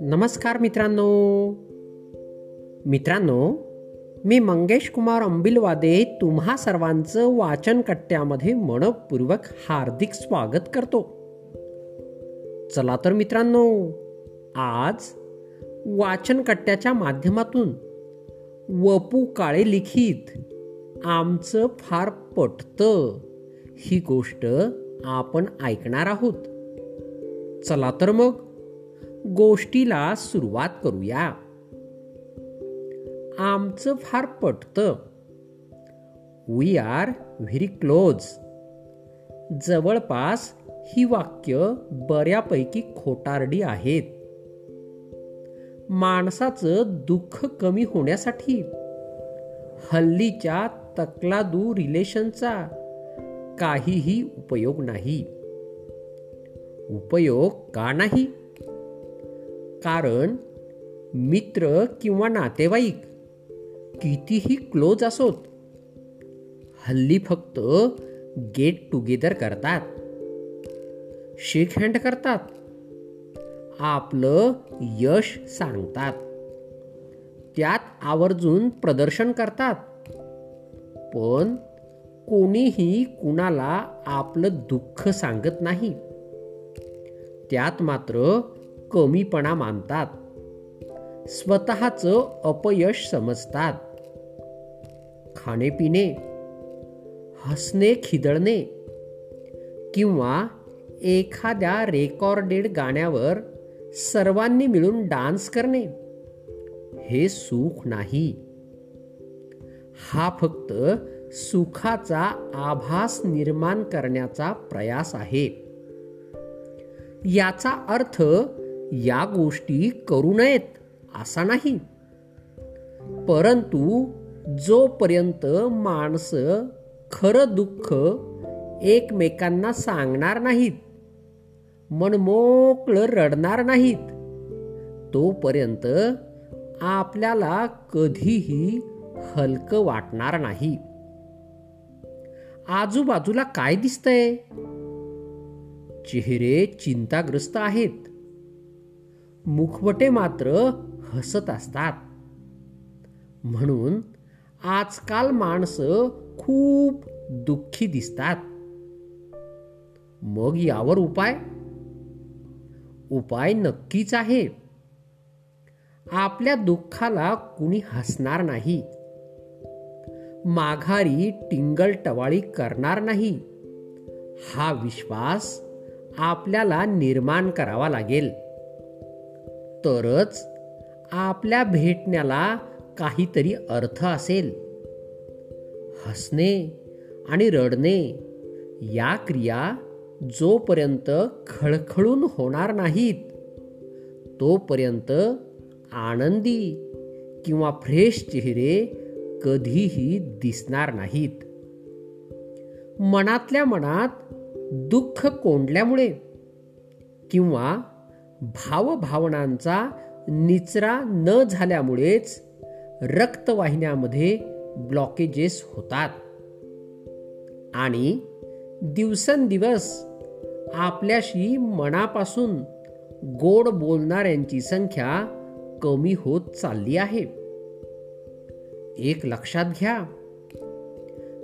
नमस्कार मित्रांनो. मित्रांनो मी मंगेश कुमार अंबिलवादे तुम्हा सर्वांचं वाचन कट्ट्यामध्ये मनपूर्वक हार्दिक स्वागत करतो. चला तर मित्रांनो आज वाचन कट्ट्याच्या माध्यमातून वपू काळे लिखित आमचं फार पटतं. ही गोष्ट आपण ऐकणार आहोत. चला तर मग गोष्टीला सुरुवात करूया. आमचं फार पटतं. वी आर व्हेरी क्लोज जवळपास ही वाक्य बऱ्यापैकी खोटारडी आहेत. माणसाचं दुःख कमी होण्यासाठी हल्लीच्या तकलादू रिलेशनचा काहीही उपयोग नाही. उपयोग का नाही? कारण मित्र किंवा नातेवाईक कितीही क्लोज असोत हल्ली फक्त गेट टुगेदर करतात शेक हँड करतात आपलं यश सांगतात त्यात आवर्जून प्रदर्शन करतात. पण कोणीही कुणाला आपलं दुःख सांगत नाही. त्यात मात्र कमीपणा मानतात. स्वतःचं अपयश समजतात. खाणेपिणे हसणे खिदळणे किंवा एखाद्या रेकॉर्डेड गाण्यावर सर्वांनी मिळून डान्स करणे हे सुख नाही. हा फक्त सुखाचा आभास निर्माण करण्याचा प्रयास आहे. याचा अर्थ या गोष्टी करू नयेत असा नाही. परंतु जोपर्यंत माणसं खरं दुःख एकमेकांना सांगणार नाहीत मनमोकळं रडणार नाहीत तोपर्यंत आपल्याला कधीही हलकं वाटणार नाही. आजूबाजूला काय दिसतंय? चेहरे चिंताग्रस्त आहेत. मुखवटे मात्र हसत असतात. म्हणून आजकाल माणसं खूप दुःखी दिसतात. मग यावर उपाय? उपाय नक्कीच आहे. आपल्या दुःखाला कुणी हसणार नाही. माघारी टिंगल टवाळी करणार नाही. हा विश्वास आपल्याला निर्माण करावा लागेल. तरच आपल्या भेटण्याला काहीतरी अर्थ असेल. हसणे आणि रडणे या क्रिया जोपर्यंत खळखळून होणार नाहीत तोपर्यंत आनंदी किंवा फ्रेश चेहरे कधीही दिसणार नाहीत. मनातल्या मनात दुःख कोंडल्यामुळे किंवा भावभावनांचा निचरा न झाल्यामुळेच रक्तवाहिन्यामध्ये ब्लॉकेजेस होतात. आणि दिवसेंदिवस आपल्याशी मनापासून गोड बोलणाऱ्यांची संख्या कमी होत चालली आहे. एक लक्षात घ्या.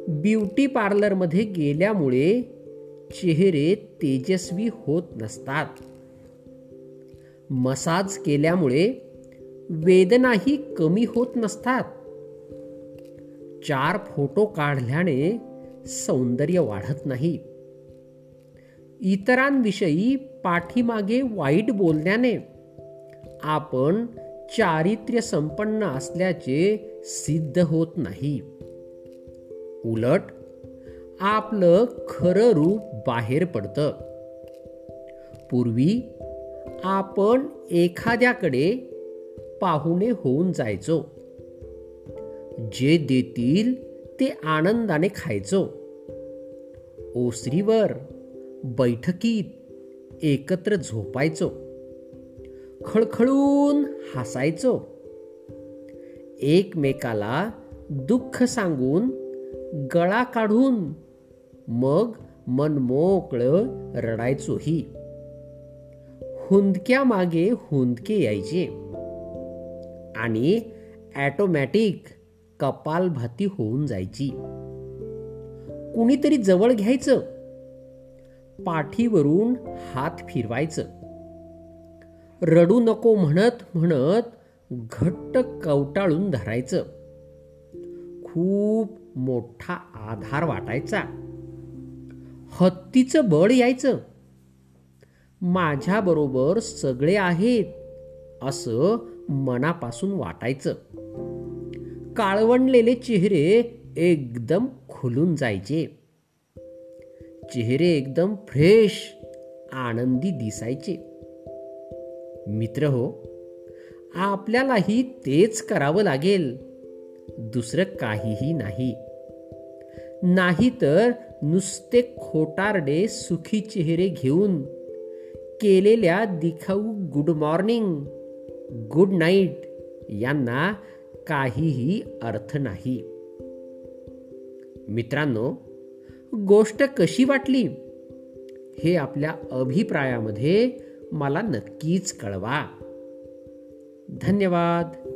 ब्युटी पार्लरमध्ये गेल्यामुळे चेहरे तेजस्वी होत नसतात. मसाज केल्यामुळे वेदनाही कमी होत नसतात. चार फोटो काढल्याने सौंदर्य वाढत नाही. इतरांविषयी पाठीमागे वाईट बोलण्याने आपण चारित्र्य संपन्न असल्याचे सिद्ध होत नाही. उलट आपलं खरं रूप बाहेर पडतं. पूर्वी आपण एखाद्याकडे पाहुणे होऊन जायचो. जे देतील ते आनंदाने खायचो. ओसरीवर बैठकीत एकत्र झोपायचो. खळखळून हसायचो. एकमेकाला दुःख सांगून गळा काढून मग मन मोकळं रडायचोही. हुंदक्या मागे हुंदके यायचे. आणि ॲटोमॅटिक कपालभाती होऊन जायची. कुणीतरी जवळ घ्यायचं. पाठीवरून हात फिरवायचं. रडू नको म्हणत म्हणत घट्ट कवटाळून धरायचं. खूप मोठा आधार वाटायचा. हत्तीचं बळ यायचं. माझ्याबरोबर सगळे आहेत असं मनापासून वाटायचं. काळवणलेले चेहरे एकदम खुलून जायचे. चेहरे एकदम फ्रेश आनंदी दिसायचे. मित्र हो आपल्यालाही तेच करावं लागेल. दुसरं काहीही नाही. नाही तर नुसते खोटारडे सुखी चेहरे घेऊन केलेल्या दिखाऊ गुड मॉर्निंग गुड नाईट यांना काहीही अर्थ नाही. मित्रांनो गोष्ट कशी वाटली? हे आपल्या अभिप्रायामध्ये मला नक्कीच कळवा. धन्यवाद.